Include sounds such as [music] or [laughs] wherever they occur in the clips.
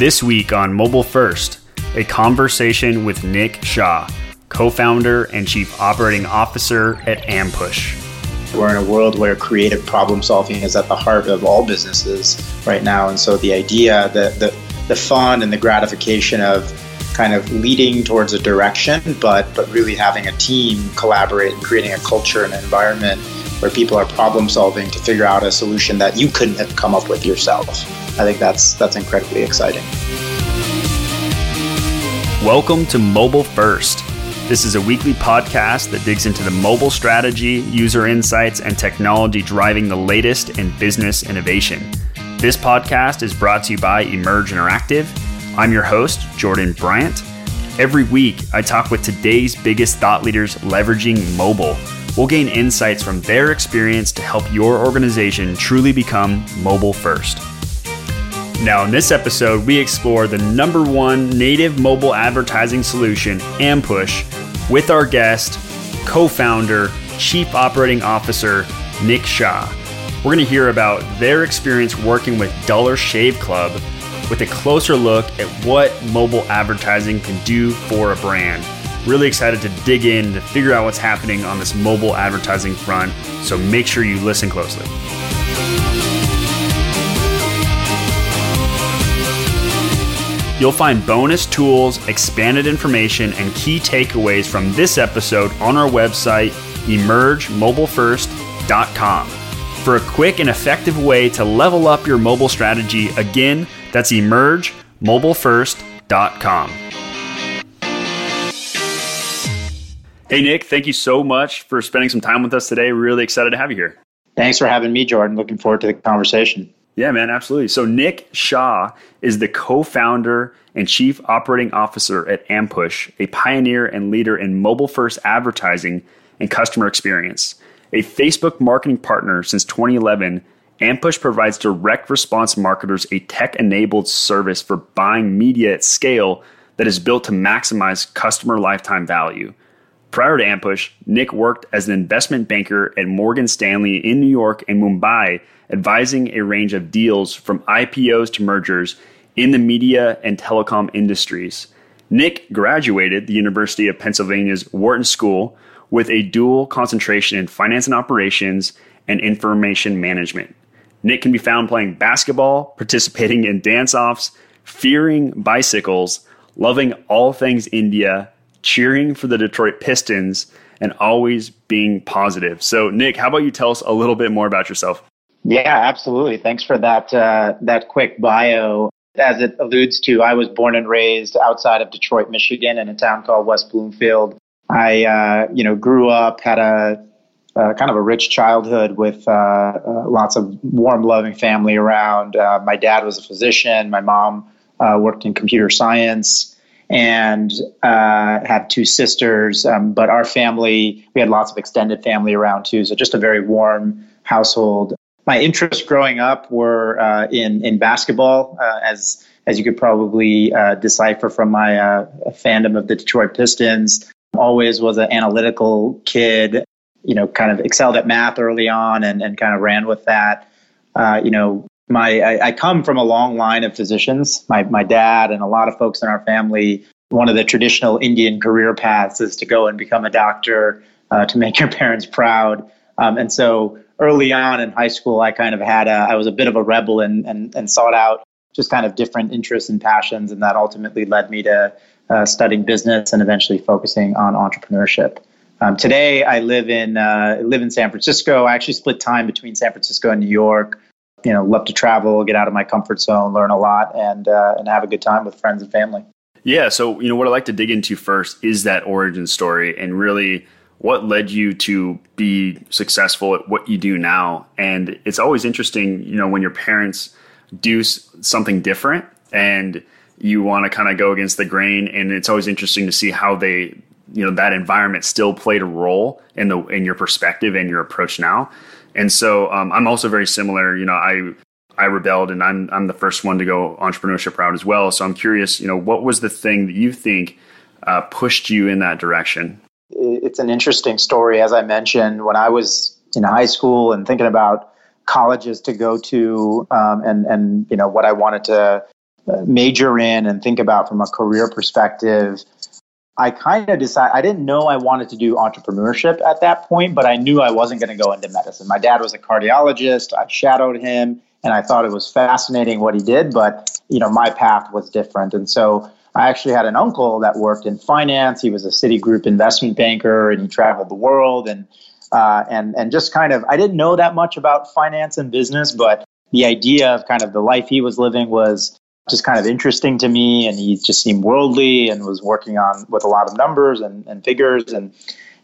This week on Mobile First, a conversation with Nick Shaw, co founder and chief operating officer at Ampush. We're in a world where creative problem solving is at the heart of all businesses right now. And so the idea, the, the, the fun and the gratification of kind of leading towards a direction, but, but really having a team collaborate and creating a culture and an environment where people are problem solving to figure out a solution that you couldn't have come up with yourself. I think that's that's incredibly exciting. Welcome to Mobile First. This is a weekly podcast that digs into the mobile strategy, user insights, and technology driving the latest in business innovation. This podcast is brought to you by Emerge Interactive. I'm your host, Jordan Bryant. Every week, I talk with today's biggest thought leaders leveraging mobile. We'll gain insights from their experience to help your organization truly become mobile first. Now, in this episode, we explore the number one native mobile advertising solution, Ampush, with our guest, co founder, chief operating officer, Nick Shaw. We're going to hear about their experience working with Dollar Shave Club with a closer look at what mobile advertising can do for a brand. Really excited to dig in to figure out what's happening on this mobile advertising front, so make sure you listen closely. You'll find bonus tools, expanded information, and key takeaways from this episode on our website, emergemobilefirst.com. For a quick and effective way to level up your mobile strategy, again, that's emergemobilefirst.com. Hey, Nick, thank you so much for spending some time with us today. Really excited to have you here. Thanks for having me, Jordan. Looking forward to the conversation. Yeah, man, absolutely. So, Nick Shaw is the co founder and chief operating officer at Ampush, a pioneer and leader in mobile first advertising and customer experience. A Facebook marketing partner since 2011, Ampush provides direct response marketers a tech enabled service for buying media at scale that is built to maximize customer lifetime value. Prior to Ampush, Nick worked as an investment banker at Morgan Stanley in New York and Mumbai advising a range of deals from IPOs to mergers in the media and telecom industries. Nick graduated the University of Pennsylvania's Wharton School with a dual concentration in finance and operations and information management. Nick can be found playing basketball, participating in dance offs, fearing bicycles, loving all things India, cheering for the Detroit Pistons, and always being positive. So, Nick, how about you tell us a little bit more about yourself? Yeah, absolutely. Thanks for that uh, that quick bio. As it alludes to, I was born and raised outside of Detroit, Michigan, in a town called West Bloomfield. I, uh, you know, grew up, had a, a, kind of a rich childhood with uh, uh lots of warm, loving family around. Uh, my dad was a physician. My mom uh, worked in computer science and uh, have two sisters. Um, but our family, we had lots of extended family around too. So just a very warm household my interests growing up were uh, in in basketball, uh, as as you could probably uh, decipher from my uh, fandom of the Detroit Pistons. Always was an analytical kid. You know, kind of excelled at math early on, and and kind of ran with that. Uh, you know, my I, I come from a long line of physicians. My my dad and a lot of folks in our family. One of the traditional Indian career paths is to go and become a doctor uh, to make your parents proud. Um, and so early on in high school, I kind of had a, I was a bit of a rebel and, and, and sought out just kind of different interests and passions. And that ultimately led me to uh, studying business and eventually focusing on entrepreneurship. Um, today, I live in uh, live in San Francisco. I actually split time between San Francisco and New York. You know, love to travel, get out of my comfort zone, learn a lot, and uh, and have a good time with friends and family. Yeah. So you know, what I like to dig into first is that origin story, and really what led you to be successful at what you do now and it's always interesting you know when your parents do something different and you want to kind of go against the grain and it's always interesting to see how they you know that environment still played a role in the in your perspective and your approach now and so um, i'm also very similar you know i i rebelled and i'm i'm the first one to go entrepreneurship route as well so i'm curious you know what was the thing that you think uh, pushed you in that direction it's an interesting story. As I mentioned, when I was in high school and thinking about colleges to go to, um, and and you know what I wanted to major in and think about from a career perspective, I kind of decided I didn't know I wanted to do entrepreneurship at that point, but I knew I wasn't going to go into medicine. My dad was a cardiologist. I shadowed him and I thought it was fascinating what he did, but you know, my path was different. And so I actually had an uncle that worked in finance. He was a Citigroup investment banker and he traveled the world and uh, and and just kind of I didn't know that much about finance and business, but the idea of kind of the life he was living was just kind of interesting to me and he just seemed worldly and was working on with a lot of numbers and, and figures and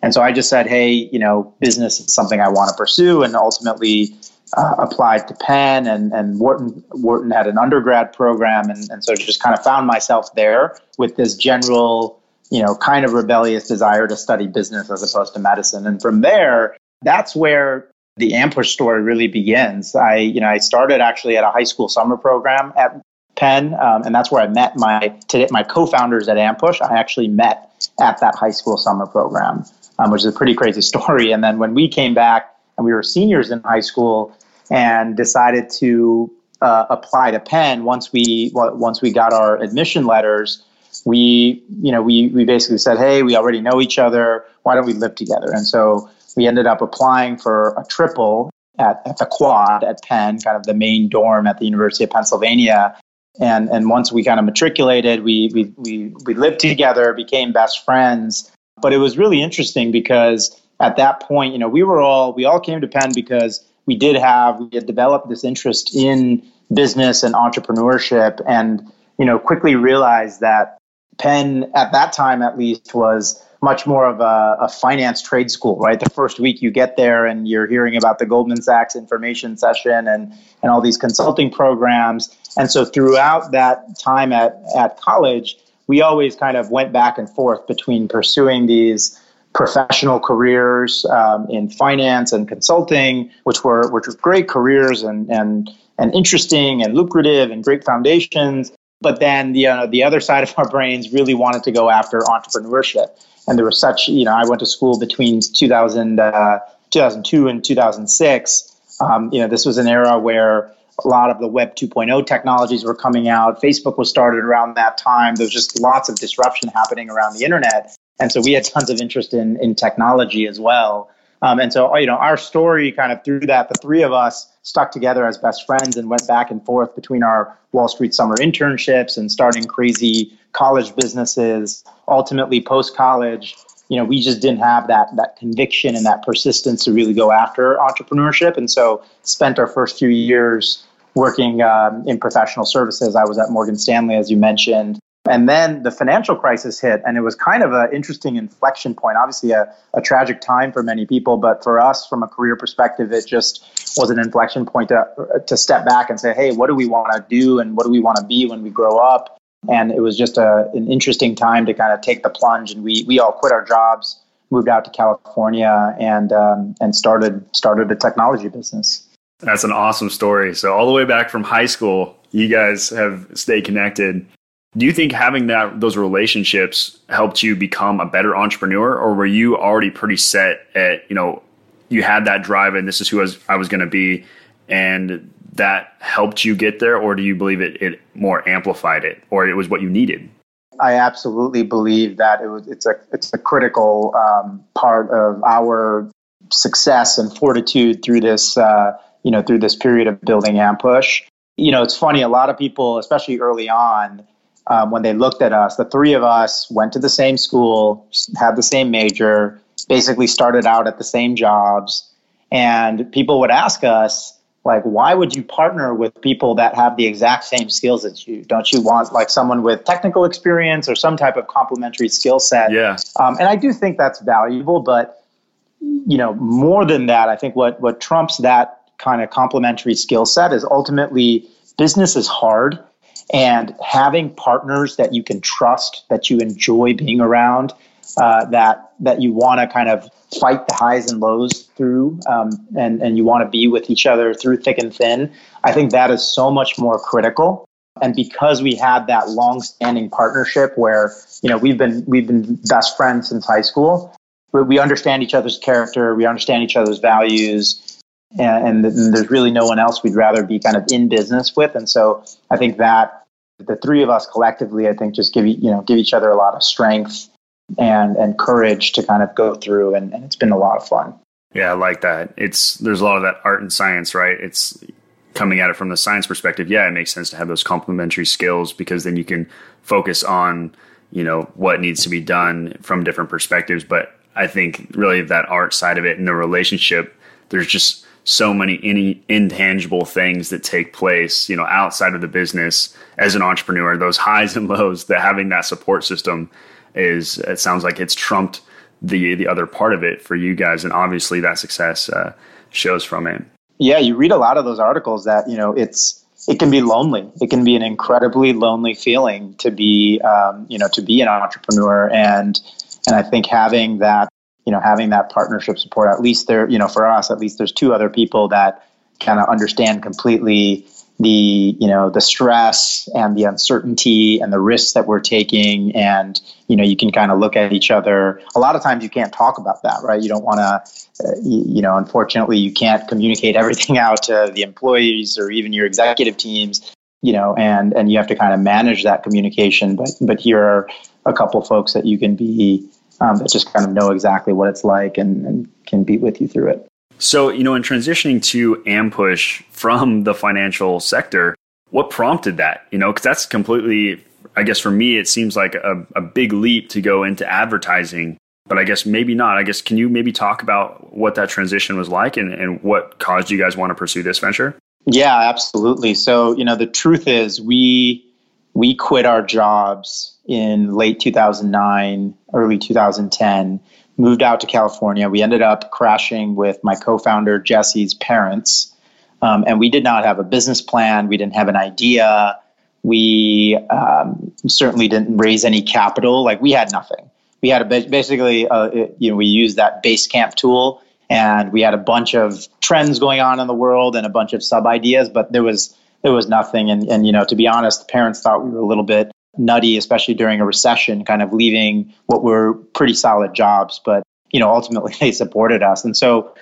and so I just said, hey, you know, business is something I want to pursue and ultimately uh, applied to Penn and, and Wharton, Wharton had an undergrad program. And, and so just kind of found myself there with this general, you know, kind of rebellious desire to study business as opposed to medicine. And from there, that's where the Ampush story really begins. I, you know, I started actually at a high school summer program at Penn, um, and that's where I met my today, my co-founders at Ampush. I actually met at that high school summer program, um, which is a pretty crazy [laughs] story. And then when we came back and we were seniors in high school and decided to uh, apply to Penn once we once we got our admission letters. We you know we we basically said, hey, we already know each other. Why don't we live together? And so we ended up applying for a triple at, at the quad at Penn, kind of the main dorm at the University of Pennsylvania. And and once we kind of matriculated, we we we we lived together, became best friends. But it was really interesting because at that point, you know, we were all we all came to Penn because we did have we had developed this interest in business and entrepreneurship, and you know, quickly realized that Penn at that time at least was much more of a, a, finance trade school, right? The first week you get there and you're hearing about the Goldman Sachs information session and, and all these consulting programs. And so throughout that time at, at college, we always kind of went back and forth between pursuing these professional careers um, in finance and consulting, which were which were great careers and and and interesting and lucrative and great foundations. But then the uh, the other side of our brains really wanted to go after entrepreneurship, and there was such you know I went to school between 2000, uh, 2002 and 2006. Um, you know this was an era where a lot of the web 2.0 technologies were coming out facebook was started around that time there was just lots of disruption happening around the internet and so we had tons of interest in, in technology as well. Um, and so, you know, our story kind of through that, the three of us stuck together as best friends and went back and forth between our Wall Street summer internships and starting crazy college businesses. Ultimately, post college, you know, we just didn't have that that conviction and that persistence to really go after entrepreneurship. And so, spent our first few years working um, in professional services. I was at Morgan Stanley, as you mentioned, and then the financial crisis hit, and it was kind of an interesting inflection point. Obviously, a, a, tragic time for many people, but for us, from a career perspective, it just was an inflection point to, to step back and say, hey, what do we want to do and what do we want to be when we grow up? And it was just a, an interesting time to kind of take the plunge. And we, we all quit our jobs, moved out to California, and, um, and started, started a technology business. That's an awesome story. So, all the way back from high school, you guys have stayed connected do you think having that those relationships helped you become a better entrepreneur, or were you already pretty set at you know you had that drive and this is who I was, I was going to be, and that helped you get there, or do you believe it it more amplified it, or it was what you needed? I absolutely believe that it was it's a it's a critical um, part of our success and fortitude through this uh, you know through this period of building Ampush. You know, it's funny. A lot of people, especially early on, um, when they looked at us, the three of us went to the same school, had the same major, basically started out at the same jobs. And people would ask us, like, why would you partner with people that have the exact same skills as you? Don't you want like someone with technical experience or some type of complementary skill set? Yeah. Um, and I do think that's valuable, but you know, more than that, I think what what trumps that kind of complementary skill set is ultimately business is hard and having partners that you can trust, that you enjoy being around, uh, that that you want to kind of fight the highs and lows through, um, and and you want to be with each other through thick and thin. I think that is so much more critical. And because we had that long-standing partnership, where you know we've been we've been best friends since high school, we understand each other's character, we understand each other's values, and, and, there's really no one else we'd rather be kind of in business with. And so I think that the three of us collectively, I think, just give you know give each other a lot of strength and and courage to kind of go through, and, and it's been a lot of fun. Yeah, I like that. It's there's a lot of that art and science, right? It's coming at it from the science perspective. Yeah, it makes sense to have those complementary skills because then you can focus on you know what needs to be done from different perspectives. But I think really that art side of it and the relationship, there's just so many any intangible things that take place, you know, outside of the business as an entrepreneur, those highs and lows, that having that support system is it sounds like it's trumped the the other part of it for you guys and obviously that success uh, shows from it. Yeah, you read a lot of those articles that, you know, it's it can be lonely. It can be an incredibly lonely feeling to be, um, you know, to be an entrepreneur, and and I think having that you know having that partnership support at least there you know for us at least there's two other people that kind of understand completely the you know the stress and the uncertainty and the risks that we're taking and you know you can kind of look at each other. A lot of times you can't talk about that right? You don't want to uh, you, you know unfortunately you can't communicate [laughs] everything out to the employees or even your executive teams you know and and you have to kind of manage that communication. But but here are a couple folks that you can be um, that just kind of know exactly what it's like and, and can be with you through it. So, you know, in transitioning to Ampush from the financial sector, what prompted that? You know, because that's completely, I guess for me, it seems like a, a big leap to go into advertising, but I guess maybe not. I guess, can you maybe talk about what that transition was like and, and what caused you guys want to pursue this venture? Yeah, absolutely. So, you know, the truth is we we quit our jobs in late 2009, early 2010, moved out to California. We ended up crashing with my co founder, Jesse's parents. Um, and we did not have a business plan, we didn't have an idea. We um, certainly didn't raise any capital. Like we had nothing. We had a basically, uh, you know, we used that Basecamp tool, and we had a bunch of trends going on in the world and a bunch of sub ideas, but there was there was nothing. And, and, you know, to be honest, the parents thought we were a little bit nutty, especially during a recession, kind of leaving what were pretty solid jobs. But, you know, ultimately [laughs] they supported us. And so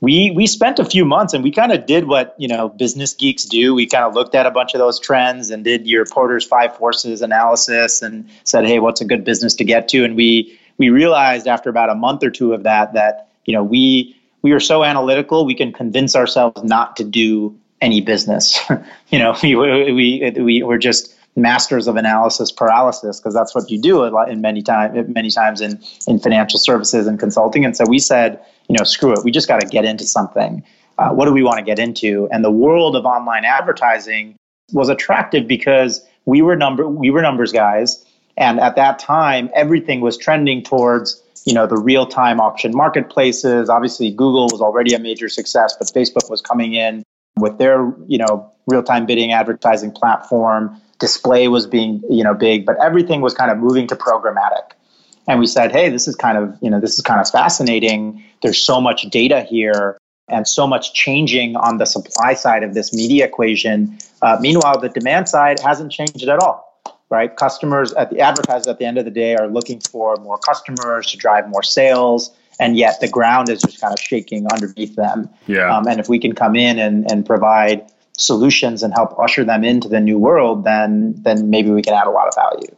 we, we spent a few months and we kind of did what, you know, business geeks do. We kind of looked at a bunch of those trends and did your Porter's five forces analysis and said, Hey, what's a good business to get to? And we, we realized after about a month or two of that, that, you know, we, we are so analytical, we can convince ourselves not to do any business. [laughs] you know, we, we, we, we're just masters of analysis paralysis because that's what you do a lot in many time many times in in financial services and consulting. And so we said you know screw it we just got to get into something. Uh, what do we want to get into? And the world of online advertising was attractive because we were number we were numbers guys. And at that time everything was trending towards you know the real time auction marketplaces. Obviously google was already a major success but facebook was coming in with their you know real time bidding advertising platform. Display was being you know big, but everything was kind of moving to programmatic. And we said, hey, this is kind of you know this is kind of fascinating. There's so much data here and so much changing on the supply side of this media equation. Uh, meanwhile, the demand side hasn't changed at all. Right, customers at the advertisers at the end of the day are looking for more customers to drive more sales and yet the ground is just kind of shaking underneath them. Yeah. Um, and if we can come in and, and provide solutions and help usher them into the new world, then then maybe we can add a lot of value.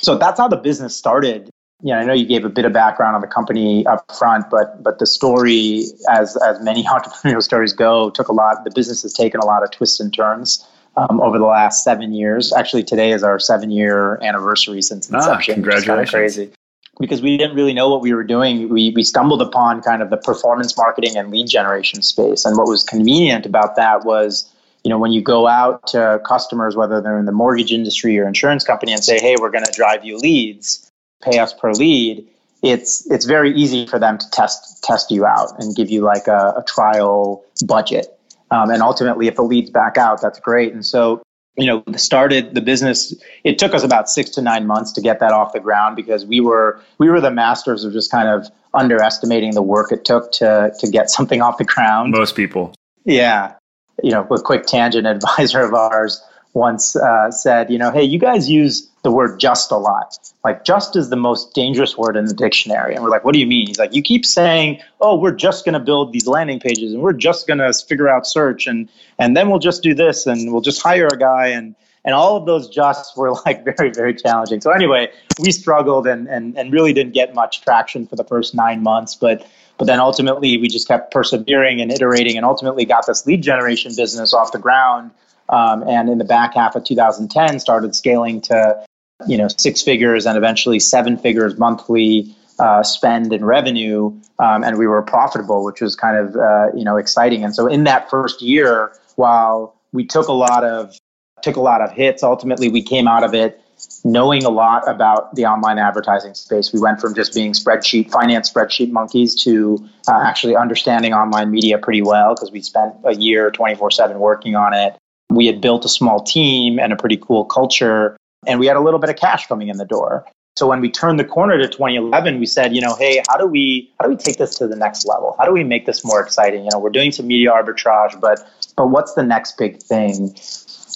So that's how the business started. You know, I know you gave a bit of background on the company up front, but but the story, as as many [laughs] entrepreneurial stories go, took a lot. The business has taken a lot of twists and turns. Um, over the last seven years. Actually, today is our seven year anniversary since ah, inception. Ah, congratulations! crazy because we didn't really know what we were doing. We, we stumbled upon kind of the performance marketing and lead generation space. And what was convenient about that was, you know, when you go out to customers, whether they're in the mortgage industry or insurance company, and say, hey, we're going to drive you leads, pay us per lead, it's it's very easy for them to test test you out and give you like a, a trial budget. Um, and ultimately, if the leads back out, that's great. And so you know started the business it took us about six to nine months to get that off the ground because we were we were the masters of just kind of underestimating the work it took to to get something off the ground most people yeah you know a quick tangent [laughs] advisor of ours once uh, said you know hey you guys use the word just a lot. Like, just is the most dangerous word in the dictionary. And we're like, what do you mean? He's like, you keep saying, oh, we're just going to build these landing pages and we're just going to figure out search and, and then we'll just do this and we'll just hire a guy. And, And all of those justs were like [laughs] very, very challenging. So anyway, we struggled and, and, and really didn't get much traction for the first nine months. But but then ultimately we just kept persevering and iterating and ultimately got this lead generation business off the ground. Um, and in the back half of 2010 started scaling to you know six figures and eventually seven figures monthly uh, spend and revenue, um, and we were profitable, which was kind of uh, you know exciting. And so in that first year, while we took a lot of took a lot of hits, ultimately we came out of it knowing a lot about the online advertising space. We went from just being spreadsheet finance spreadsheet monkeys to uh, actually understanding online media pretty well because we spent a year 24/7 working on it. We had built a small team and a pretty cool culture and we had a little bit of cash coming in the door. So when we turned the corner to 2011, we said, you know, hey, how do we how do we take this to the next level? How do we make this more exciting? You know, we're doing some media arbitrage, but but what's the next big thing?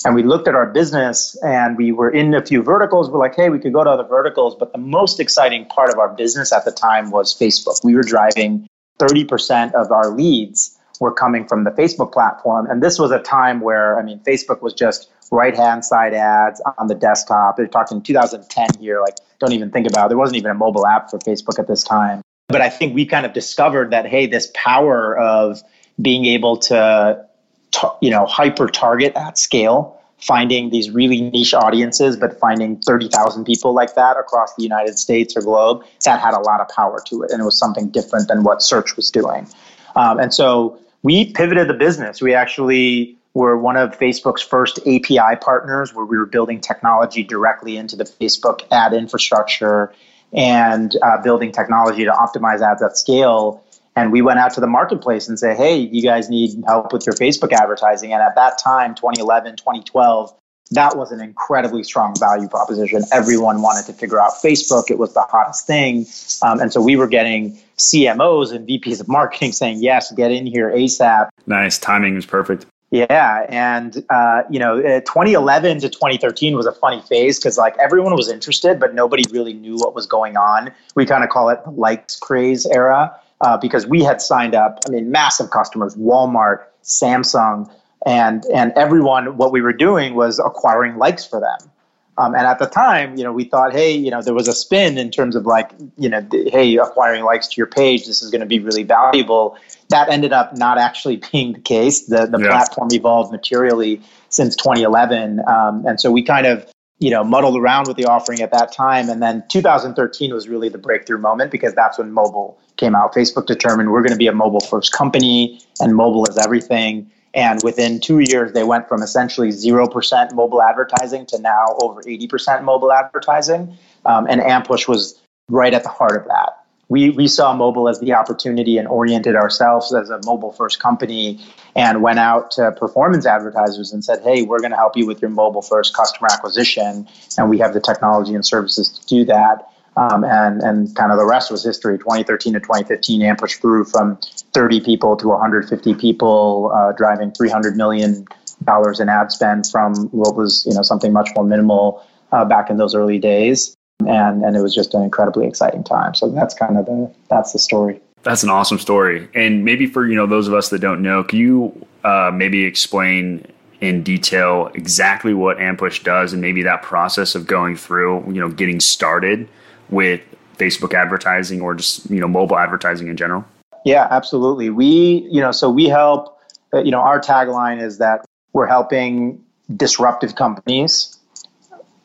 And we looked at our business and we were in a few verticals. We're like, hey, we could go to other verticals. But the most exciting part of our business at the time was Facebook. We were driving 30% of our leads were coming from the Facebook platform. And this was a time where, I mean, Facebook was just right hand side ads on the desktop. They're talking 2010 here, like don't even think about it. There wasn't even a mobile app for Facebook at this time. But I think we kind of discovered that, hey, this power of being able to, you know, hyper target at scale, finding these really niche audiences, but finding 30,000 people like that across the United States or globe, that had a lot of power to it. And it was something different than what search was doing. Um, and so we pivoted the business. We actually were one of Facebook's first API partners where we were building technology directly into the Facebook ad infrastructure and uh, building technology to optimize ads at scale. And we went out to the marketplace and say, hey, you guys need help with your Facebook advertising. And at that time, 2011, 2012, that was an incredibly strong value proposition. Everyone wanted to figure out Facebook. It was the hottest thing. Um, and so we were getting CMOs and VPs of marketing [laughs] saying, yes, get in here ASAP. Nice. Timing was perfect. Yeah, and uh, you know, uh, 2011 to 2013 was a funny phase because like everyone was interested, but nobody really knew what was going on. We kind of call it the likes craze era uh, because we had signed up. I mean, massive customers: Walmart, Samsung, and and everyone. What we were doing was acquiring likes for them. Um, and at the time, you know, we thought, hey, you know, there was a spin in terms of like, you know, hey, acquiring likes to your page, this is going to be really valuable. That ended up not actually [laughs] being the case. The the yeah. platform evolved materially since 2011, um, and so we kind of, you know, muddled around with the offering at that time. And then 2013 was really the breakthrough moment because that's when mobile came out. Facebook determined we're going to be a mobile first company, and mobile is everything. And within two years, they went from essentially 0% mobile advertising to now over 80% mobile advertising. Um, and Ampush was right at the heart of that. We, we saw mobile as the opportunity and oriented ourselves as a mobile first company and went out to performance advertisers and said, hey, we're going to help you with your mobile first customer acquisition. And we have the technology and services to do that. Um, and and kind of the rest was history. 2013 to 2015, Ampush grew from 30 people to 150 people, uh, driving 300 million dollars in ad spend from what was you know something much more minimal uh, back in those early days. And and it was just an incredibly exciting time. So that's kind of the that's the story. That's an awesome story. And maybe for you know those of us that don't know, can you uh, maybe explain in detail exactly what Ampush does and maybe that process of going through you know getting started with Facebook advertising or just you know mobile advertising in general? Yeah, absolutely. We you know so we help. Uh, you know our tagline is that we're helping disruptive companies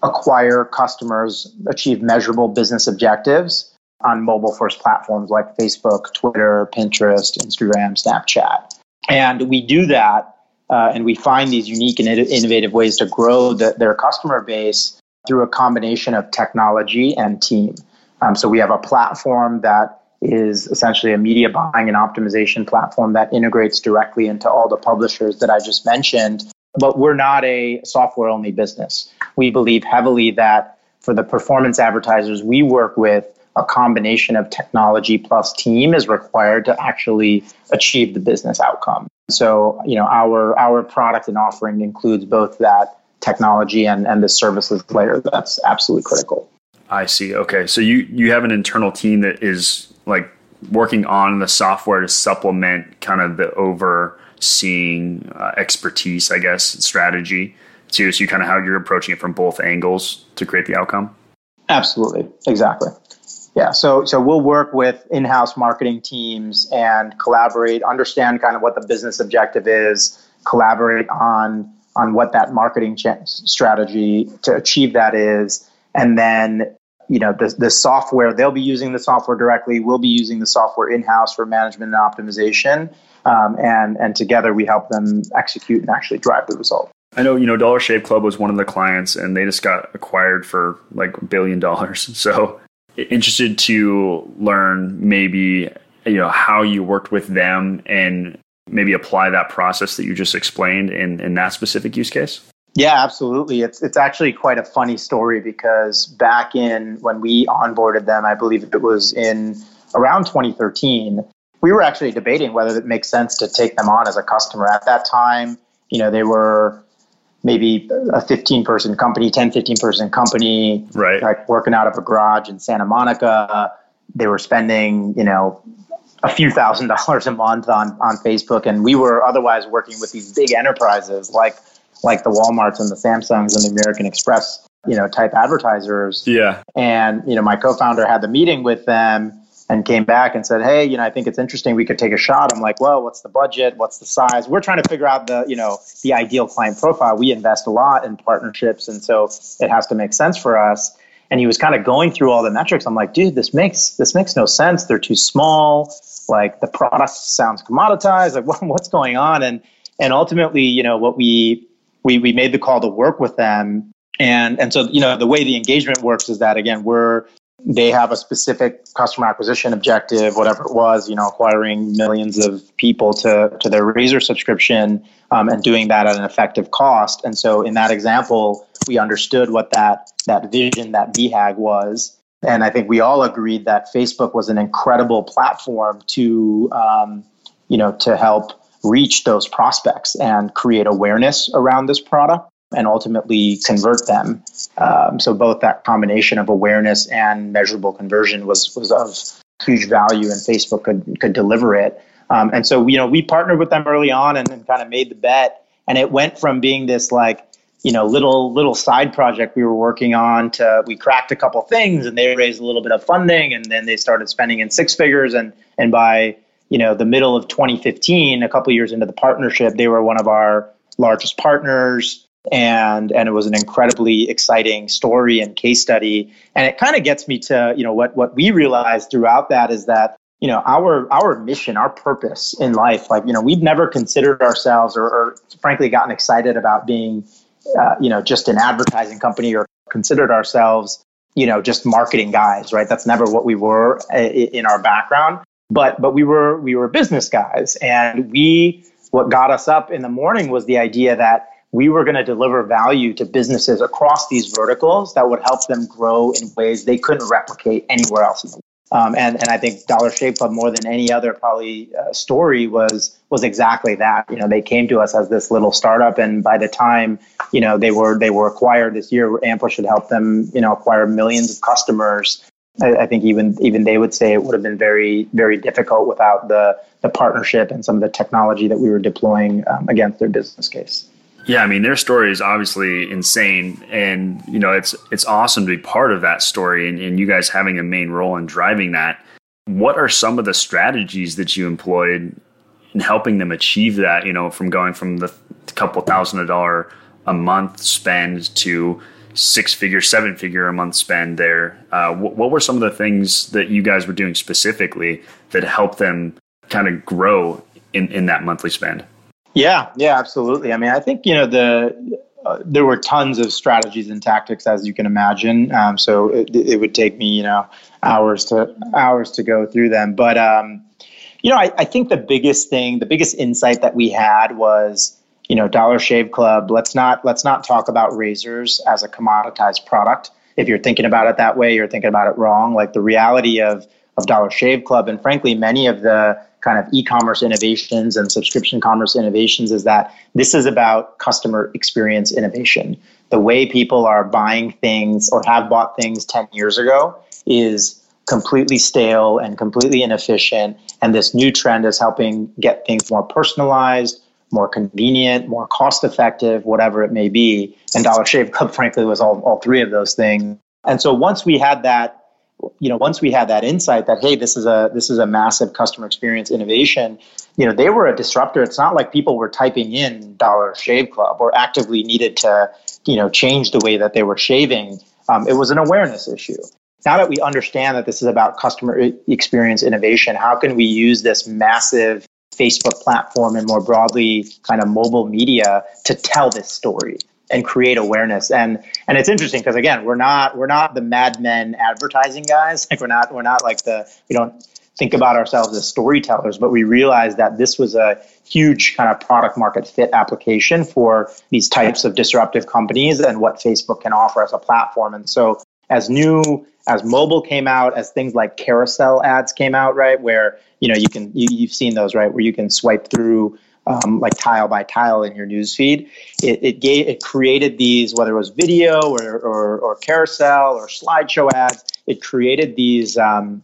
acquire customers, achieve measurable business objectives on mobile first platforms like Facebook, Twitter, Pinterest, Instagram, Snapchat. And we do that uh, and we find these unique and innovative ways to grow the, their customer base through a combination of technology and team. Um, so we have a platform that is essentially a media buying and optimization platform that integrates directly into all the publishers that I just mentioned. But we're not a software only business. We believe heavily that for the performance advertisers we work with, a combination of technology plus team is required to actually achieve the business outcome. So, you know, our our product and offering includes both that technology and, and the services layer that's absolutely critical. I see. Okay. So you, you have an internal team that is like working on the software to supplement kind of the overseeing uh, expertise, I guess, strategy too. So you kind of how you're approaching it from both angles to create the outcome. Absolutely, exactly. Yeah, so so we'll work with in-house marketing teams and collaborate, understand kind of what the business objective is, collaborate on on what that marketing ch- strategy to achieve that is, and then you know the, the software they'll be using the software directly. We'll be using the software in-house for management and optimization. Um, and and together we help them execute and actually drive the result. I know, you know, Dollar Shave Club was one of the clients and they just got acquired for like a billion dollars. [laughs] So interested to learn maybe, you know, how you worked with them and maybe apply that process that you just explained in, in that specific use case. Yeah, absolutely. It's it's actually quite a funny story because back in when we onboarded them, I believe it was in around 2013, we were actually debating whether it makes sense to take them on as a customer. At that time, you know, they were maybe a 15 person company, 10, 15 person company, right. like working out of a garage in Santa Monica. They were spending, you know, a few thousand dollars a month on, on Facebook. And we were otherwise working with these big enterprises like, like the Walmarts and the Samsungs and the American Express, you know, type advertisers. Yeah. And, you know, my co-founder had the meeting with them and came back and said, "Hey, you know, I think it's interesting. We could take a shot." I'm like, "Well, what's the budget? What's the size?" We're trying to figure out the, you know, the ideal client profile. We invest a lot in partnerships, and so it has to make sense for us. And he was kind of going through all the metrics. I'm like, "Dude, this makes this makes no sense. They're too small. Like the product sounds commoditized. Like [laughs] what, what's going on?" And and ultimately, you know, what we we we made the call to work with them and and so you know the way the engagement works is that again we're they have a specific customer acquisition objective, whatever it was, you know, acquiring millions of people to, to their Razor subscription um, and doing that at an effective cost. And so in that example, we understood what that, that vision, that BHAG was. And I think we all agreed that Facebook was an incredible platform to, um, you know, to help reach those prospects and create awareness around this product and ultimately convert them. Um, so both that combination of awareness and measurable conversion was was of huge value, and Facebook could could deliver it. Um, and so you know we partnered with them early on and, and kind of made the bet, and it went from being this like you know little little side project we were working on to we cracked a couple things and they raised a little bit of funding and then they started spending in six figures. And and by you know the middle of 2015 a couple years into the partnership they were one of our largest partners and and it was an incredibly exciting story and case study. And it kind of gets me to you know what what we realized throughout that is that you know our our mission our purpose in life like you know we've never considered ourselves or, or frankly gotten excited about being uh, you know just an advertising company or considered ourselves you know just marketing guys right that's never what we were uh, in our background but but we were we were business guys and we what got us up in the morning was the idea that we were going to deliver value to businesses across these verticals that would help them grow in ways they couldn't replicate anywhere else in the. Um, and and I think Dollar Shave Club more than any other probably uh, story was was exactly that. You know, they came to us as this little startup, and by the time you know they were they were acquired this year, Ampush should help them you know acquire millions of customers. I, I think even even they would say it would have been very very difficult without the the partnership and some of the technology that we were deploying um, against their business case. Yeah, I mean their story is obviously insane, and you know it's it's awesome to be part of that story, and, and you guys having a main role in driving that. What are some of the strategies that you employed in helping them achieve that? You know, from going from the couple thousand dollar a month spend to six figure, seven figure a month spend there. Uh, what, what were some of the things that you guys were doing specifically that helped them kind of grow in, in that monthly spend? Yeah, yeah, absolutely. I mean, I think you know the uh, there were tons of strategies and tactics, as you can imagine. Um, so it, it, would take me, you know, hours to hours to go through them. But um, you know, I, I think the biggest thing, the biggest insight that we had was, you know, Dollar Shave Club. Let's not let's not talk about razors as a commoditized product. If you're thinking about it that way, you're thinking about it wrong. Like the reality of of Dollar Shave Club, and frankly, many of the kind of e-commerce innovations and subscription commerce innovations is that this is about customer experience innovation. The way people are buying things or have bought things 10 years ago is completely stale and completely inefficient and this new trend is helping get things more personalized, more convenient, more cost effective, whatever it may be. And Dollar Shave Club, frankly, was all, all three of those things. And so once we had that, you know, once we had that insight that hey, this is a this is a massive customer experience innovation, you know, they were a disruptor. It's not like people were typing in Dollar Shave Club or actively needed to, you know, change the way that they were shaving. Um, it was an awareness issue. Now that we understand that this is about customer experience innovation, how can we use this massive Facebook platform and more broadly kind of mobile media to tell this story and create awareness. And and it's interesting because again, we're not we're not the Mad Men advertising guys. Like we're not we're not like the we don't think about ourselves as storytellers, but we realized that this was a huge kind of product market fit application for these types of disruptive companies and what Facebook can offer as a platform. And so as new as mobile came out, as things like carousel ads came out, right, where you know you can you, have seen those, right, where you can swipe through um, like tile by tile in your newsfeed. It, it gave it created these whether it was video or or, or carousel or slideshow ads. It created these um,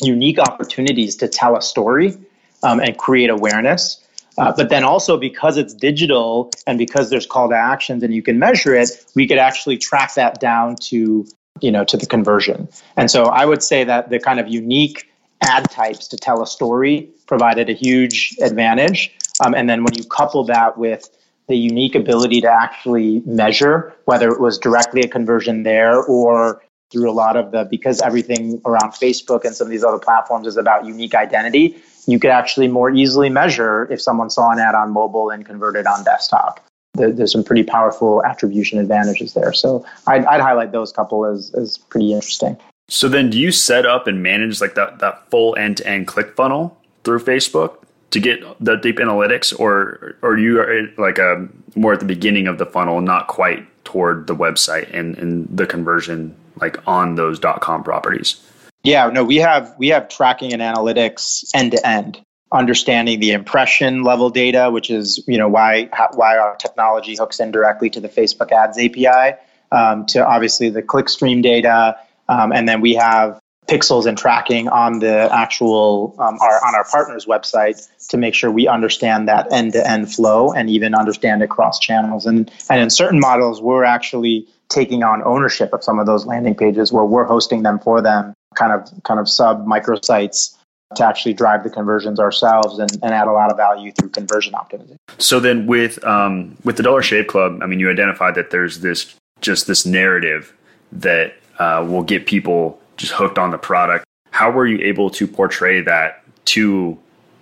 unique opportunities to tell a story um, and create awareness. Uh, but then also because it's digital and because there's call to actions and you can measure it, we could actually track that down to you know to the conversion. And so I would say that the kind of unique ad types to tell a story provided a huge advantage. Um, and then when you couple that with the unique ability to actually measure whether it was directly a conversion there or through a lot of the because everything around Facebook and some of these other platforms is about unique identity, you could actually more easily measure if someone saw an ad on mobile and converted on desktop there's some pretty powerful attribution advantages there. So I'd, I'd highlight those couple as, as pretty interesting. So then do you set up and manage like that, that full end to end click funnel through Facebook to get the deep analytics or, or you are like a, um, more at the beginning of the funnel, not quite toward the website and, and the conversion like on those .com properties? Yeah, no, we have we have tracking and analytics end to end understanding the impression level data, which is you know why why our technology hooks in directly to the Facebook Ads API, um, to obviously the clickstream data, um, and then we have pixels and tracking on the actual um, our on our partners website to make sure we understand that end to end flow and even understand it cross channels and and in certain models we're actually taking on ownership of some of those landing pages where we're hosting them for them kind of kind of sub microsites to actually drive the conversions ourselves and, and add a lot of value through conversion optimization. So then with um, with the Dollar Shave Club, I mean, you identified that there's this just this narrative that uh, will get people just hooked on the product. How were you able to portray that to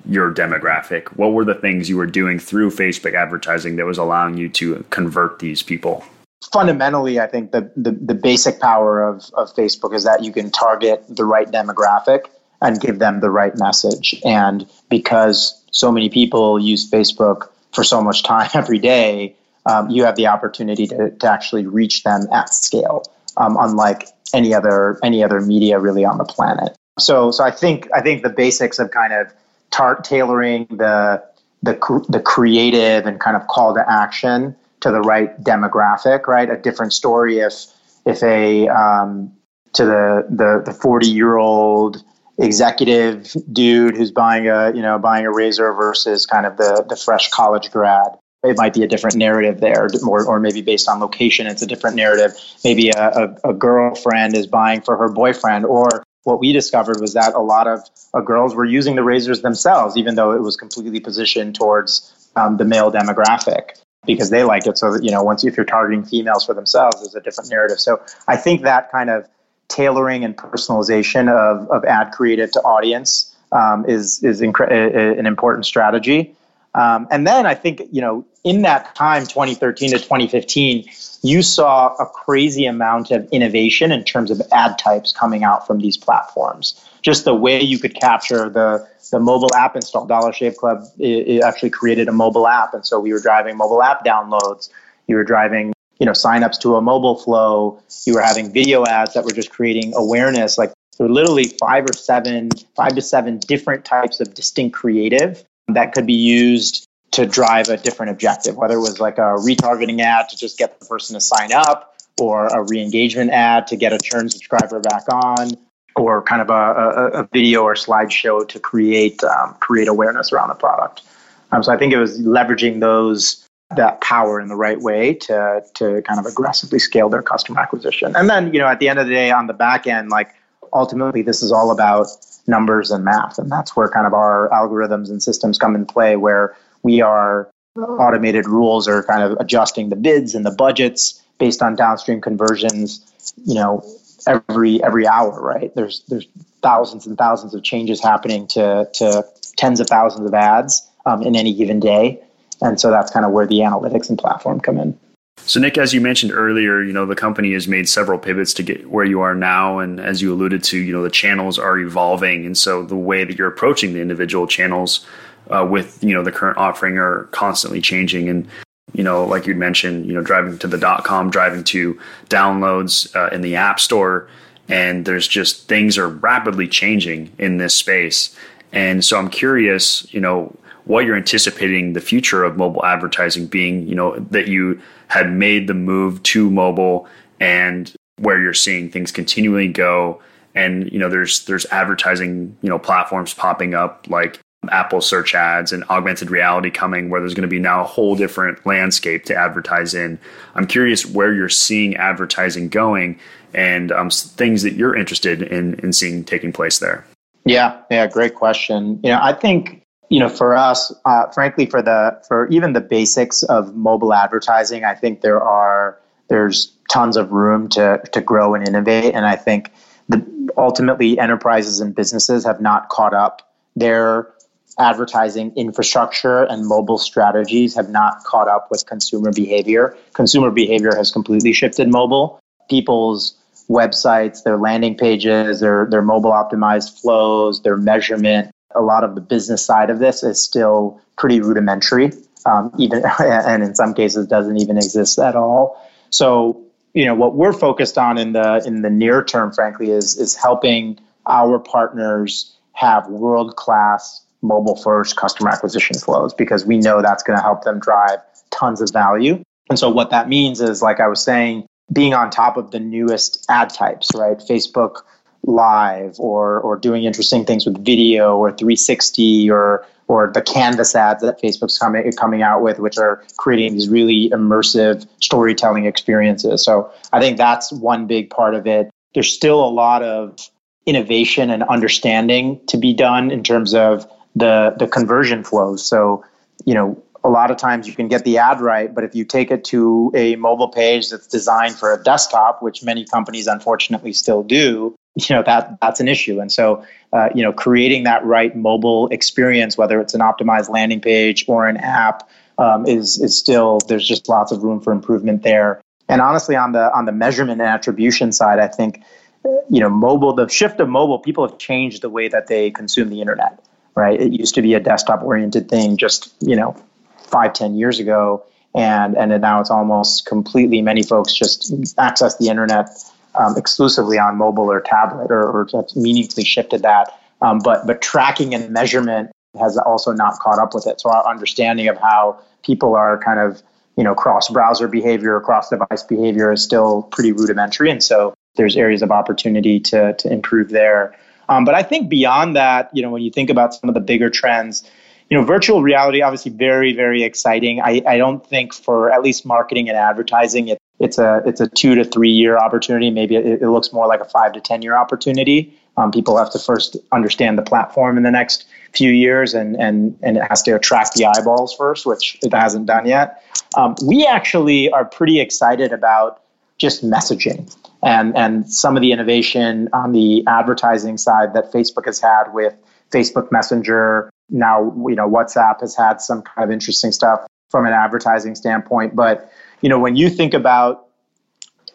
your demographic? What were the things you were doing through Facebook advertising that was allowing you to convert these people? Fundamentally, I think the, the, the basic power of, of Facebook is that you can target the right demographic and give them the right message. And because so many people use Facebook for so much time [laughs] every day, um, you have the opportunity to, to actually reach them at scale, um, unlike any other any other media really on the planet. So, so I think I think the basics of kind of tar- tailoring the the the creative and kind of call to action to the right demographic, right? A different story if if a um, to the the the forty year old executive dude who's buying a you know buying a razor versus kind of the the fresh college grad it might be a different narrative there or, or maybe based on location it's a different narrative. Maybe a, a, a, girlfriend is buying for her boyfriend or what we discovered was that a lot of uh, girls were using the razors themselves even though it was completely positioned towards um, the male demographic because they like it. So you know once if you're targeting females for themselves there's a different narrative. So i think that kind of tailoring and personalization of, of ad creative to audience um, is is incre- an important strategy. Um, and then I think you know in that time, 2013 to 2015, you saw a crazy amount of innovation in terms of ad types coming out from these platforms. Just the way you could capture the the mobile app install. Dollar Shave Club it, it actually created a mobile app, and so we were driving mobile app downloads. You were driving you know signups to a mobile flow. You were having video ads that were just creating awareness. Like there were literally five or seven, five to seven different types of distinct creative that could be used to drive a different objective, whether it was like a retargeting ad to just get the person to sign up, or a re-engagement ad to get a churn subscriber back on, or kind of a, a, a video or slideshow to create um, create awareness around the product. Um, so I think it was leveraging those that power in the right way to to kind of aggressively scale their customer acquisition. And then, you know, at the end of the day on the back end, like ultimately this is all about numbers and math. And that's where kind of our algorithms and systems come in play where we are automated rules are kind of adjusting the bids and the budgets based on downstream conversions, you know, every every hour, right? There's there's thousands and thousands of changes happening to to tens of thousands of ads um, in any given day. And so that's kind of where the analytics and platform come in. So, Nick, as you mentioned earlier, you know the company has made several pivots to get where you are now, and as you alluded to, you know the channels are evolving, and so the way that you're approaching the individual channels uh, with you know the current offering are constantly changing. And you know, like you'd mentioned, you know, driving to the dot com, driving to downloads uh, in the app store, and there's just things are rapidly changing in this space. And so, I'm curious, you know, what you're anticipating the future of mobile advertising being, you know, that you had made the move to mobile and where you're seeing things continually go and you know there's there's advertising you know platforms popping up like Apple search ads and augmented reality coming where there's going to be now a whole different landscape to advertise in. I'm curious where you're seeing advertising going and um, things that you're interested in in seeing taking place there. Yeah, yeah, great question. You know, I think you know, for us, uh, frankly, for the for even the basics of mobile advertising, I think there are there's tons of room to to grow and innovate, and I think the ultimately enterprises and businesses have not caught up. Their advertising infrastructure and mobile strategies have not caught up with consumer behavior. Consumer behavior has completely shifted mobile. People's websites, their landing pages, their their mobile optimized flows, their measurement a lot of the business side of this is still pretty rudimentary, um, even [laughs] and in some cases doesn't even exist at all. So you know what we're focused on in the in the near term, frankly, is is helping our partners have world class mobile first customer acquisition flows because we know that's going to help them drive tons of value. And so what that means is, like I was saying, being on top of the newest ad types, right? Facebook live or or doing interesting things with video or 360 or or the canvas ads that Facebook's coming coming out with, which are creating these really immersive storytelling experiences. So I think that's one big part of it. There's still a lot of innovation and understanding to be done in terms of the the conversion flows. So you know a lot of times you can get the ad right, but if you take it to a mobile page that's designed for a desktop, which many companies unfortunately still do, you know that that's an issue. And so uh, you know creating that right mobile experience whether it's an optimized landing page or an app um, is is still there's just lots of room for improvement there. And honestly on the on the measurement and attribution side i think you know mobile the shift of mobile people have changed the way that they consume the internet right? It used to be a desktop oriented thing just you know five ten years ago. And and now it's almost completely many folks just access the internet um, exclusively on mobile or tablet, or, or that's meaningfully shifted that. Um, but but tracking and measurement has also not caught up with it. So our understanding of how people are kind of you know cross browser behavior, cross device behavior is still pretty rudimentary, and so there's areas of opportunity to to improve there. Um, but I think beyond that, you know, when you think about some of the bigger trends, you know, virtual reality obviously very very exciting. I, I don't think for at least marketing and advertising it it's a it's a two to three year opportunity. Maybe it, it looks more like a five to ten year opportunity. Um, people have to first understand the platform in the next few years, and and and it has to attract the eyeballs first, which it hasn't done yet. Um, we actually are pretty excited about just messaging and and some of the innovation on the advertising side that Facebook has had with Facebook Messenger. Now you know WhatsApp has had some kind of interesting stuff from an advertising standpoint, but you know, when you think about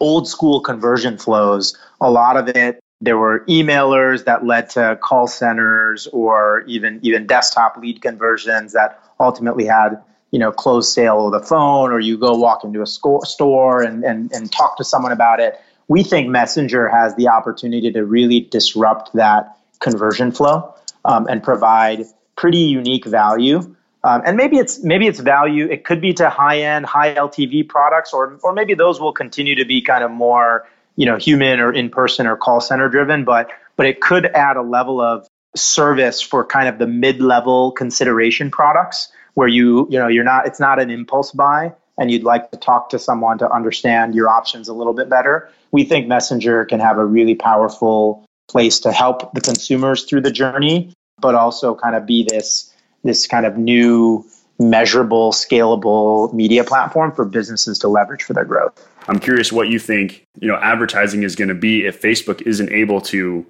old school conversion flows, a lot of it there were emailers that led to call centers or even even desktop lead conversions that ultimately had you know closed sale over the phone or you go walk into a store and, and and talk to someone about it. We think messenger has the opportunity to really disrupt that conversion flow um, and provide pretty unique value um, and maybe it's maybe it's value. It could be to high end, high LTV products, or or maybe those will continue to be kind of more you know human or in person or call center driven. But but it could add a level of service for kind of the mid level consideration products where you you know you're not it's not an impulse buy and you'd like to talk to someone to understand your options a little bit better we think messenger can have a really powerful place to help the consumers through the journey but also kind of be this this kind of new measurable scalable media platform for businesses to leverage for their growth i'm curious what you think you know advertising is going to be if facebook isn't able to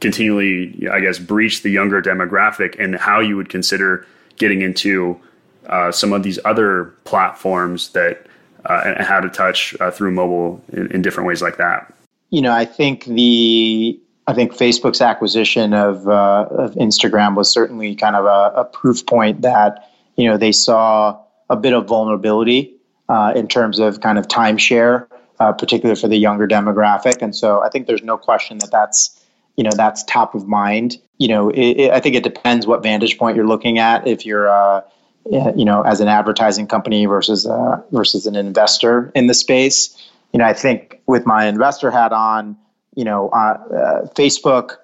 continually i guess breach the younger demographic and how you would consider getting into uh, some of these other platforms that uh, and how to touch uh, through mobile in, in, different ways like that. You know, I think the I think Facebook's acquisition of uh, of Instagram was certainly kind of a, a, proof point that you know they saw a bit of vulnerability uh, in terms of kind of timeshare, uh, particularly for the younger demographic, and so I think there's no question that that's you know that's top of mind. You know, it, it, I think it depends what vantage point you're looking at. If you're uh, you know, as an advertising company versus uh, versus an investor in the space. You know, I think with my investor hat on, you know, uh, uh, Facebook.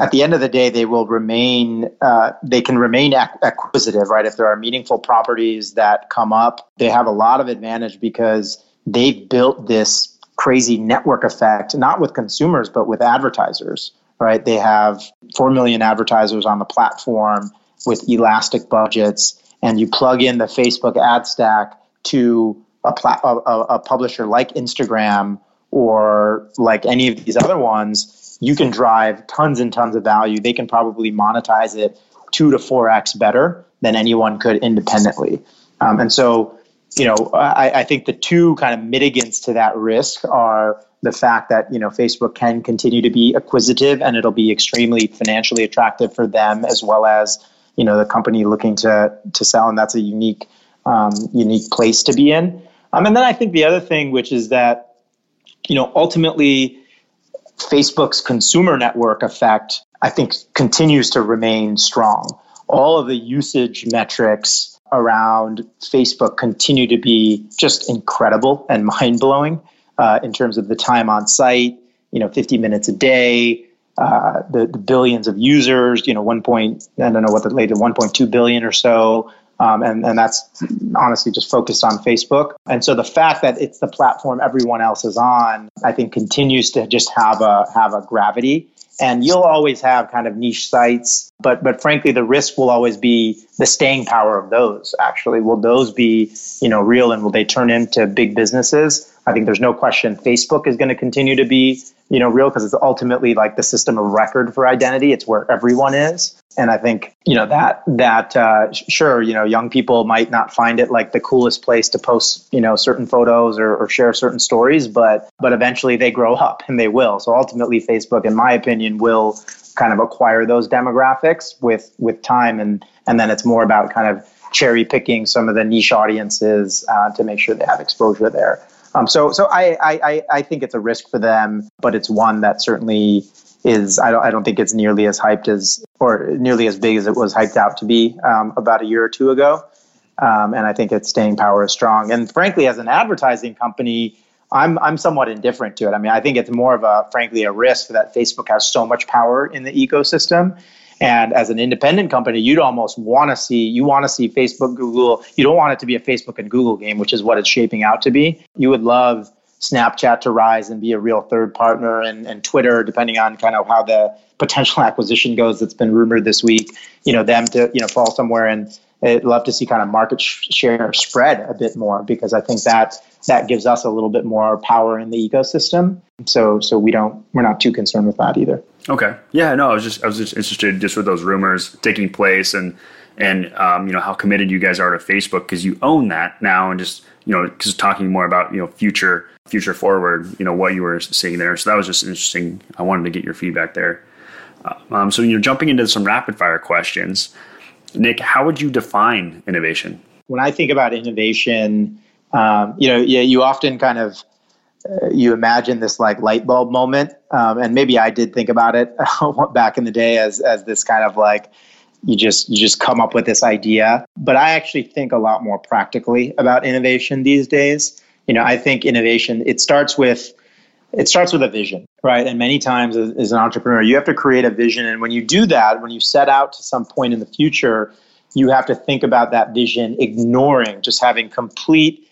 At the end of the day, they will remain. Uh, they can remain ac- acquisitive, right? If there are meaningful properties that come up, they have a lot of advantage because they've built this crazy network effect, not with consumers but with advertisers, right? They have four million advertisers on the platform with elastic budgets and you plug in the Facebook ad stack to a, pla- a, a publisher like Instagram or like any of these other ones, you can drive tons and tons of value. They can probably monetize it two to four x better than anyone could independently. Um, and so, you know, I, I, think the two kind of mitigants to that risk are the fact that you know Facebook can continue to be acquisitive and it'll be extremely financially attractive for them as well as you know the company looking to to sell, and that's a unique um, unique place to be in. Um, and then I think the other thing, which is that you know ultimately Facebook's consumer network effect, I think, continues to remain strong. All of the usage metrics around Facebook continue to be just incredible and [laughs] mind blowing uh, in terms of the time on site. You know, 50 minutes a day, uh, the, the, billions of users, you know, one point, I don't know what the latest, 1.2 billion or so. Um, and, and that's honestly just focused on Facebook. And so the fact that it's the platform everyone else is on, I think continues to just have a, have a gravity. And you'll always have kind of niche sites, but, but frankly, the risk will always be the staying power of those. Actually, will those be, you know, real and will they turn into big businesses? I think there's no question Facebook is going to continue to be you know, real because it's ultimately like the system of record for identity. It's where everyone is. And I think, you know, that, that, uh, sure, you know, young people might not find it like the coolest place to post, you know, certain photos or, or share certain stories, but, but eventually they grow up and they will. So ultimately, Facebook, in my opinion, will kind of acquire those demographics with, with time. And, and then it's more about kind of cherry picking some of the niche audiences uh, to make sure they have exposure there. Um, so so I, I, I think it's a risk for them, but it's one that certainly is I don't I don't think it's nearly as hyped as or nearly as big as it was hyped out to be um, about a year or two ago. Um, and I think its staying power is strong. And frankly, as an advertising company, I'm I'm somewhat indifferent to it. I mean, I think it's more of a frankly a risk that Facebook has so much power in the ecosystem and as an independent company, you'd almost want to see you want to see Facebook, Google. You don't want it to be a Facebook and Google game, which is what it's shaping out to be. You would love Snapchat to rise and be a real third partner, and, and Twitter, depending on kind of how the potential [laughs] acquisition goes that's been rumored this week. You know them to you know fall somewhere, and I'd love to see kind of market share spread a bit more because I think that that gives us a little bit more power in the ecosystem. So so we don't we're not too concerned with that either. Okay. Yeah. No. I was just I was just interested just with those rumors taking place and and um, you know how committed you guys are to Facebook because you own that now and just you know just talking more about you know future future forward you know what you were seeing there. So that was just interesting. I wanted to get your feedback there. Uh, um, so you're jumping into some rapid fire questions. Nick, how would you define innovation? When I think about innovation, um, you know, yeah, you often kind of uh, you imagine this like light bulb moment, um, and maybe I did think about it [laughs] back in the day as as this kind of like you just you just come up with this idea. But I actually think a lot more practically about innovation these days. You know, I think innovation it starts with it starts with a vision, right? And many times as, as, an entrepreneur, you have to create a vision. And when you do that, when you set out to some point in the future, you have to think about that vision ignoring just having complete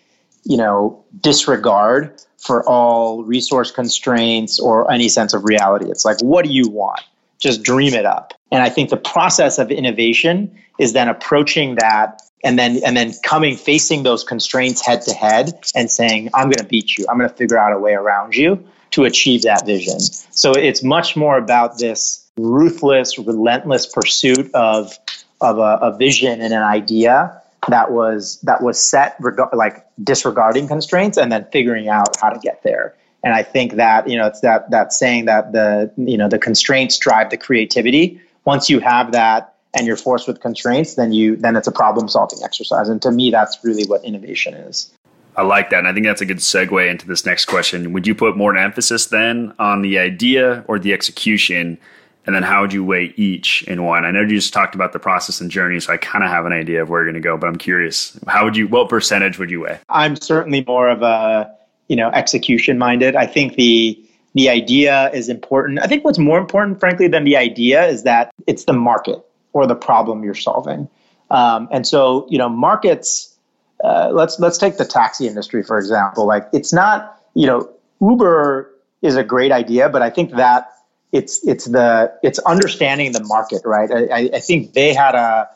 you know disregard for all resource constraints or any sense of reality. It's like what do you want? Just dream it up. And i think the process of innovation is then approaching that and then and then coming facing those constraints head to head and saying i'm going to beat you. I'm going to figure out a way around you to achieve that vision. So it's much more about this ruthless relentless pursuit of of a, a vision and an idea that was that was set reg- like disregarding constraints and then figuring out how to get there and i think that you know it's that that saying that the you know the constraints drive the creativity once you have that and you're forced with constraints then you then it's a problem solving exercise and to me that's really what innovation is I like that. And I think that's a good segue into this next question. Would you put more emphasis then on the idea or the execution and then how would you weigh each in one? I know you just talked about the process and journey, so I kind of have an idea of where you're going to go, but I'm curious. How would you, what percentage would you weigh? I'm certainly more of a, you know, execution minded. I think the, the idea is important. I think what's more important, frankly, than the idea is that it's the market or the problem you're solving. Um, and so, you know, markets, uh, let's, let's take the taxi industry, for example. Like it's not, you know, Uber is a great idea, but I think that it's it's the it's understanding the market, right? I, I think they had a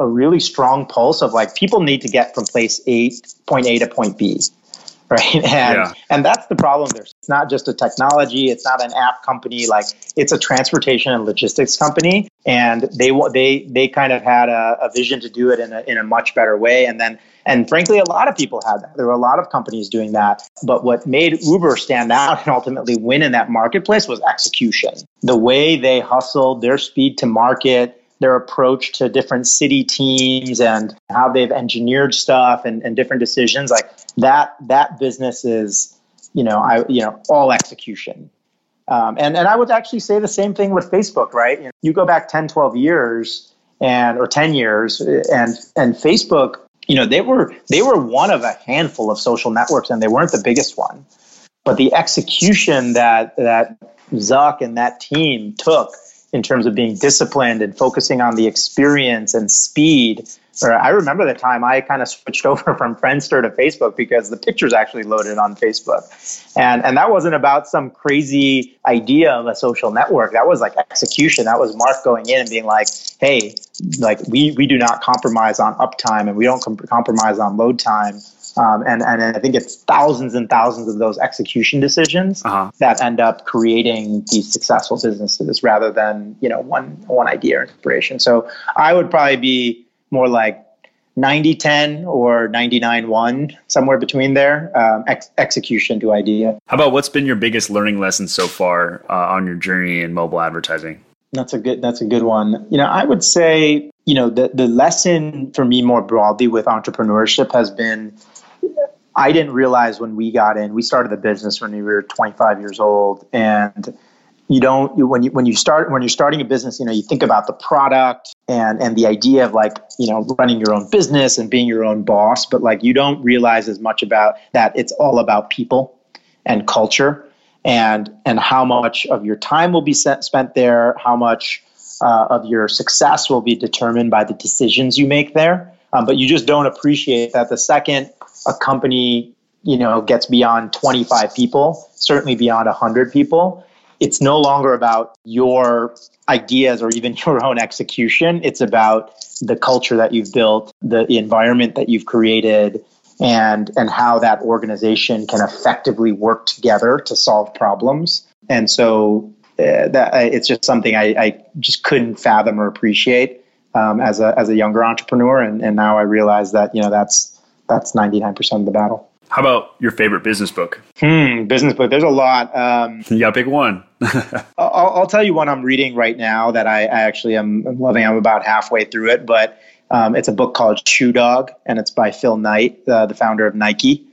a really strong pulse of like people need to get from place A point A to point B, right? [laughs] And yeah. and that's the problem. There's it's not just a technology. It's not an app company. Like it's a transportation and logistics company, and they they they kind of had a, a vision to do it in a in a much better way. And then and frankly, a lot of people had that. There were a lot of companies doing that. But what made Uber stand out and ultimately win in that marketplace was execution. The way they hustled, their speed to market, their approach to different city teams and how they've engineered stuff and, and different decisions like that that business is you know i you know all execution um, and and i would actually say the same thing with facebook right you, know, you go back 10 12 years and or 10 years and and facebook you know, they were they were one of a handful of social networks, and they weren't the biggest one. But the execution that that Zuck and that team took in terms of being disciplined and focusing on the experience and speed. I remember the time I kind of switched [laughs] over from Friendster to Facebook because the pictures actually loaded on Facebook. And and that wasn't about some crazy idea of a social network. That was like execution. That was Mark going in and being like, "Hey, like we we do not compromise on uptime and we don't com- compromise on load time." Um, and, and I think it's thousands and thousands of those execution decisions uh-huh. that end up creating these successful businesses rather than, you know, one, one idea or inspiration. So I would probably be more like 90 10 or 99 1, somewhere between there, um, ex- execution to idea. How about what's been your biggest learning lesson so far uh, on your journey in mobile advertising? That's a good. That's a good one. You know, I would say, you know, the the lesson for me more broadly with entrepreneurship has been I didn't realize when we got in, we started the business when we were 25 years old. And you don't, when you, when you start, when you're starting a business, you know, you think about the product and, and the idea of like, you know, running your own business and being your own boss, but like you don't realize as much about that. It's all about people and culture and, and how much of your time will be spent there, how much uh, of your success will be determined by the decisions you make there. Um, but you just don't appreciate that the second a company you know gets beyond 25 people certainly beyond 100 people it's no longer about your ideas or even [laughs] your own execution. It's about the culture that you've built the, environment that you've created and and how that organization can effectively work together to solve problems. And so uh, that it's just something I, I, just couldn't fathom or appreciate um, as a as a younger entrepreneur. And, and now I realize that you know that's that's 99% of the battle. How about your favorite business book? Hmm, business book. There's a lot. Um, you got to pick one. [laughs] I'll, I'll, tell you one I'm reading right now that I, I actually am loving. I'm about halfway through it, but um, it's a book called Shoe Dog, and it's by Phil Knight, uh, the founder of Nike.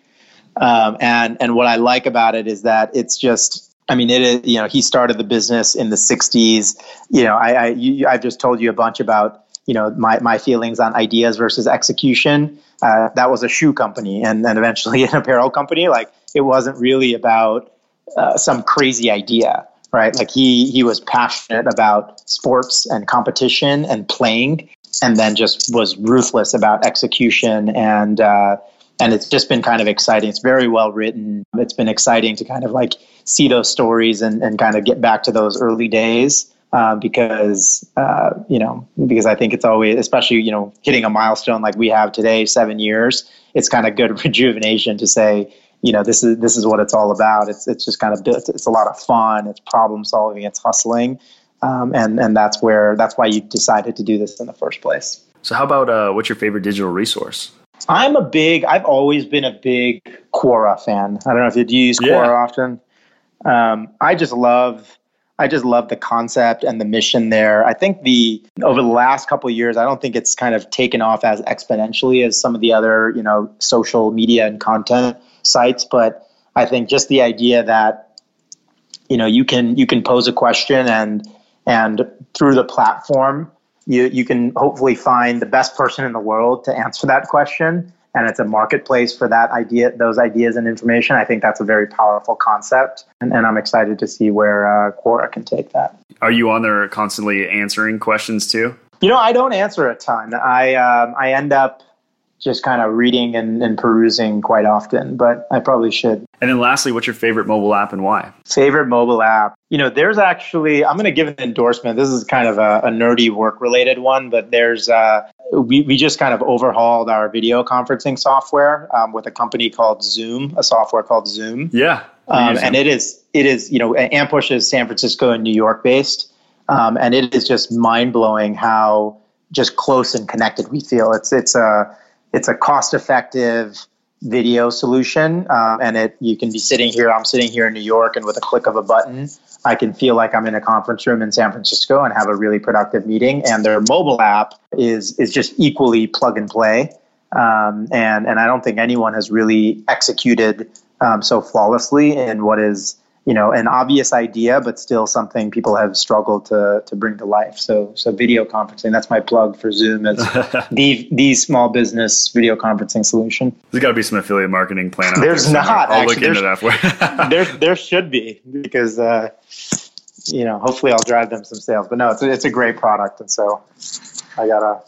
Um, and and what I like about it is that it's just I mean, it is, you know, he started the business in the 60s. You know, I, I you, I've just told you a bunch about, you know, my, my feelings on ideas versus execution uh, that was a shoe company and then eventually [laughs] an apparel company. Like it wasn't really about uh, some crazy idea, right? Like he he was passionate about sports and competition and playing, and then just was ruthless about execution and uh, and it's just been kind of exciting. It's very well written. It's been exciting to kind of like see those stories and, and kind of get back to those early days. Uh, because uh, you know because I think it's always especially you know hitting a milestone like we have today seven years it's kind of good [laughs] rejuvenation to say you know this is this is what it's all about. It's it's just kind of it's, it's a lot of fun it's problem solving it's hustling um, and and that's where that's why you decided to do this in the first place. So how about uh, what's your favorite digital resource? I'm a big I've always been a big Quora fan. I don't know if you, do you use Quora yeah. often? Um, I just love I just love the concept and the mission there. I think the over the last couple years, I don't think it's kind of taken off as exponentially as some of the other, you know, social media and content sites, but I think just the idea that you know, you can you can pose a question and and through the platform, you you can hopefully find the best person in the world to answer that question and it's a marketplace for that idea, those ideas and information. I think that's a very powerful concept, and, and I'm excited to see where uh, Quora can take that. Are you on there constantly answering questions too? You know, I don't answer a ton. I um, I end up just kind of reading and, and, perusing quite often, but I probably should. And then lastly, what's your favorite mobile app and why? Favorite mobile app? You know, there's actually, I'm going to give an endorsement. This is kind of a, a nerdy work related one, but there's, uh, we, we just kind of overhauled our video conferencing software um, with a company called Zoom, a software called Zoom. Yeah. Um, and it is, it is, you know, Ampush is San Francisco and New York based. Um, and it is just mind blowing how just close and connected we feel. It's, it's a, it's a cost effective video solution um, and it you can be sitting here i'm sitting here in new york and with a click of a button i can feel like i'm in a conference room in san francisco and have a really productive meeting. And their mobile app is is just equally plug and play. Um, and and i don't think anyone has really executed um, so flawlessly in what is you know an obvious idea but still something people have struggled to to bring to life. So so video conferencing that's my plug for zoom as [laughs] the the small business video conferencing solution. There's got to be some affiliate marketing plan out there's there not i'll actually, look into that for there there should be because uh, you know hopefully i'll drive them some sales but no it's a, it's a great product and so i gotta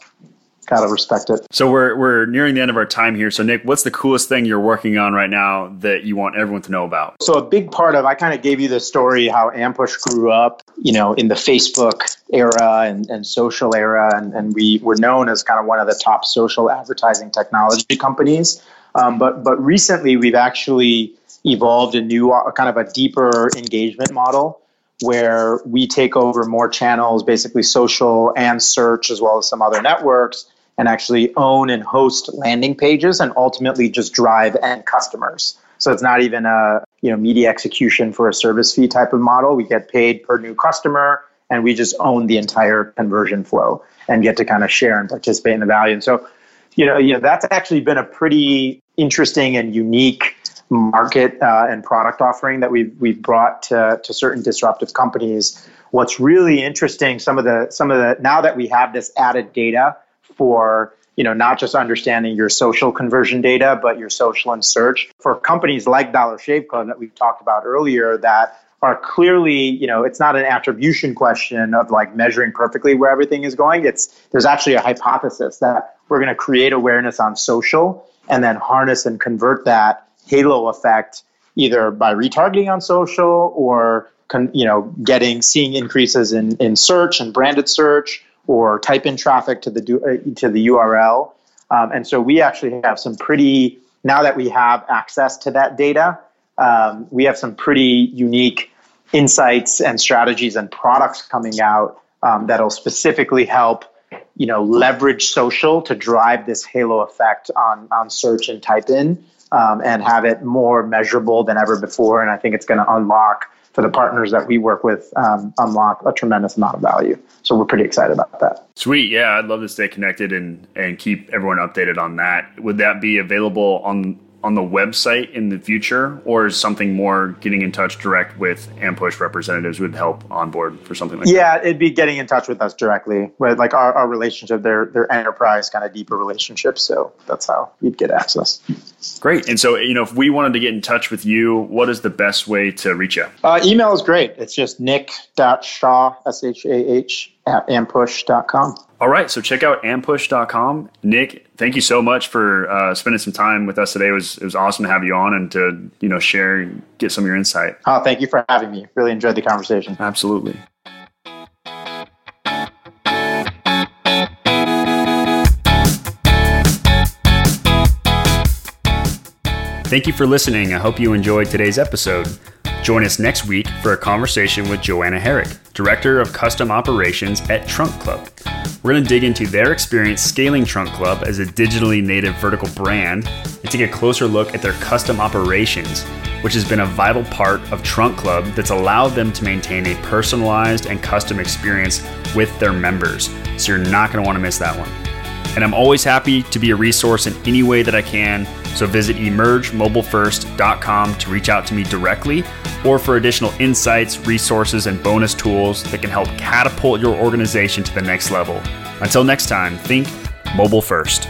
gotta respect it. So we're we're nearing the end of our time here. So Nick, what's the coolest thing you're working on right now that you want everyone to know about? So a big part of I kind of gave you the story how Ampush grew up, you know, in the Facebook era and, and social era, and, and we were known as kind of one of the top social advertising technology companies. Um, but but recently we've actually evolved a new uh, kind of a deeper engagement model where we take over more channels, basically social and search, as well as some other networks, and actually own and host landing pages and ultimately just drive end customers. So it's not even a you know media execution for a service fee type of model. We get paid per new customer and we just own the entire conversion flow and get to kind of share and participate in the value. And so, you know, you know that's actually been a pretty interesting and unique market uh, and product offering that we've we've brought to, to certain disruptive companies. What's really interesting, some of the some of the now that we have this added data for you know not just understanding your social conversion data, but your social and search for companies like Dollar Shave Club that we've talked about earlier that are clearly, you know, it's not an attribution question of like measuring perfectly where everything is going. It's there's actually a hypothesis that we're going to create awareness on social and then harness and convert that halo effect either by retargeting on social or you know getting seeing increases in, in search and branded search or type in traffic to the uh, to the URL. Um, and so we actually have some pretty now that we have access to that data, um, we have some pretty unique insights and strategies and products coming out um, that'll specifically help you know leverage social to drive this halo effect on on search and type in um, and have it more measurable than ever before. And I think it's going to unlock for the partners that we work with, um, unlock a tremendous amount of value. So we're pretty excited about that. Sweet, yeah, I'd love to stay connected and and keep everyone updated on that. Would that be available on on the website in the future, or is something more getting in touch direct with Ampush representatives would help onboard for something like yeah, that? Yeah, it'd be getting in touch with us directly with like our, our relationship, their their enterprise kind of deeper relationship. So that's how you'd get access. Great. And so, you know, if we wanted to get in touch with you, what is the best way to reach you? Uh, email is great. It's just nick.shah, S H A H, at ampush.com. All right, so check out ampush.com. Nick, thank you so much for uh, spending some time with us today. It was it was awesome to have you on and to you know share, get some of your insight. Oh, thank you for having me. Really enjoyed the conversation. Absolutely. Thank you for listening. I hope you enjoyed today's episode. Join us next week for a conversation with Joanna Herrick, Director of Custom Operations at Trunk Club. We're going to dig into their experience scaling Trunk Club as a digitally native vertical brand and take a closer look at their custom operations, which has been a vital part of Trunk Club that's allowed them to maintain a personalized and custom experience with their members. So you're not going to want to miss that one. And I'm always happy to be a resource in any way that I can. So visit emergemobilefirst.com to reach out to me directly or for additional insights, resources, and bonus tools that can help catapult your organization to the next level. Until next time, think mobile first.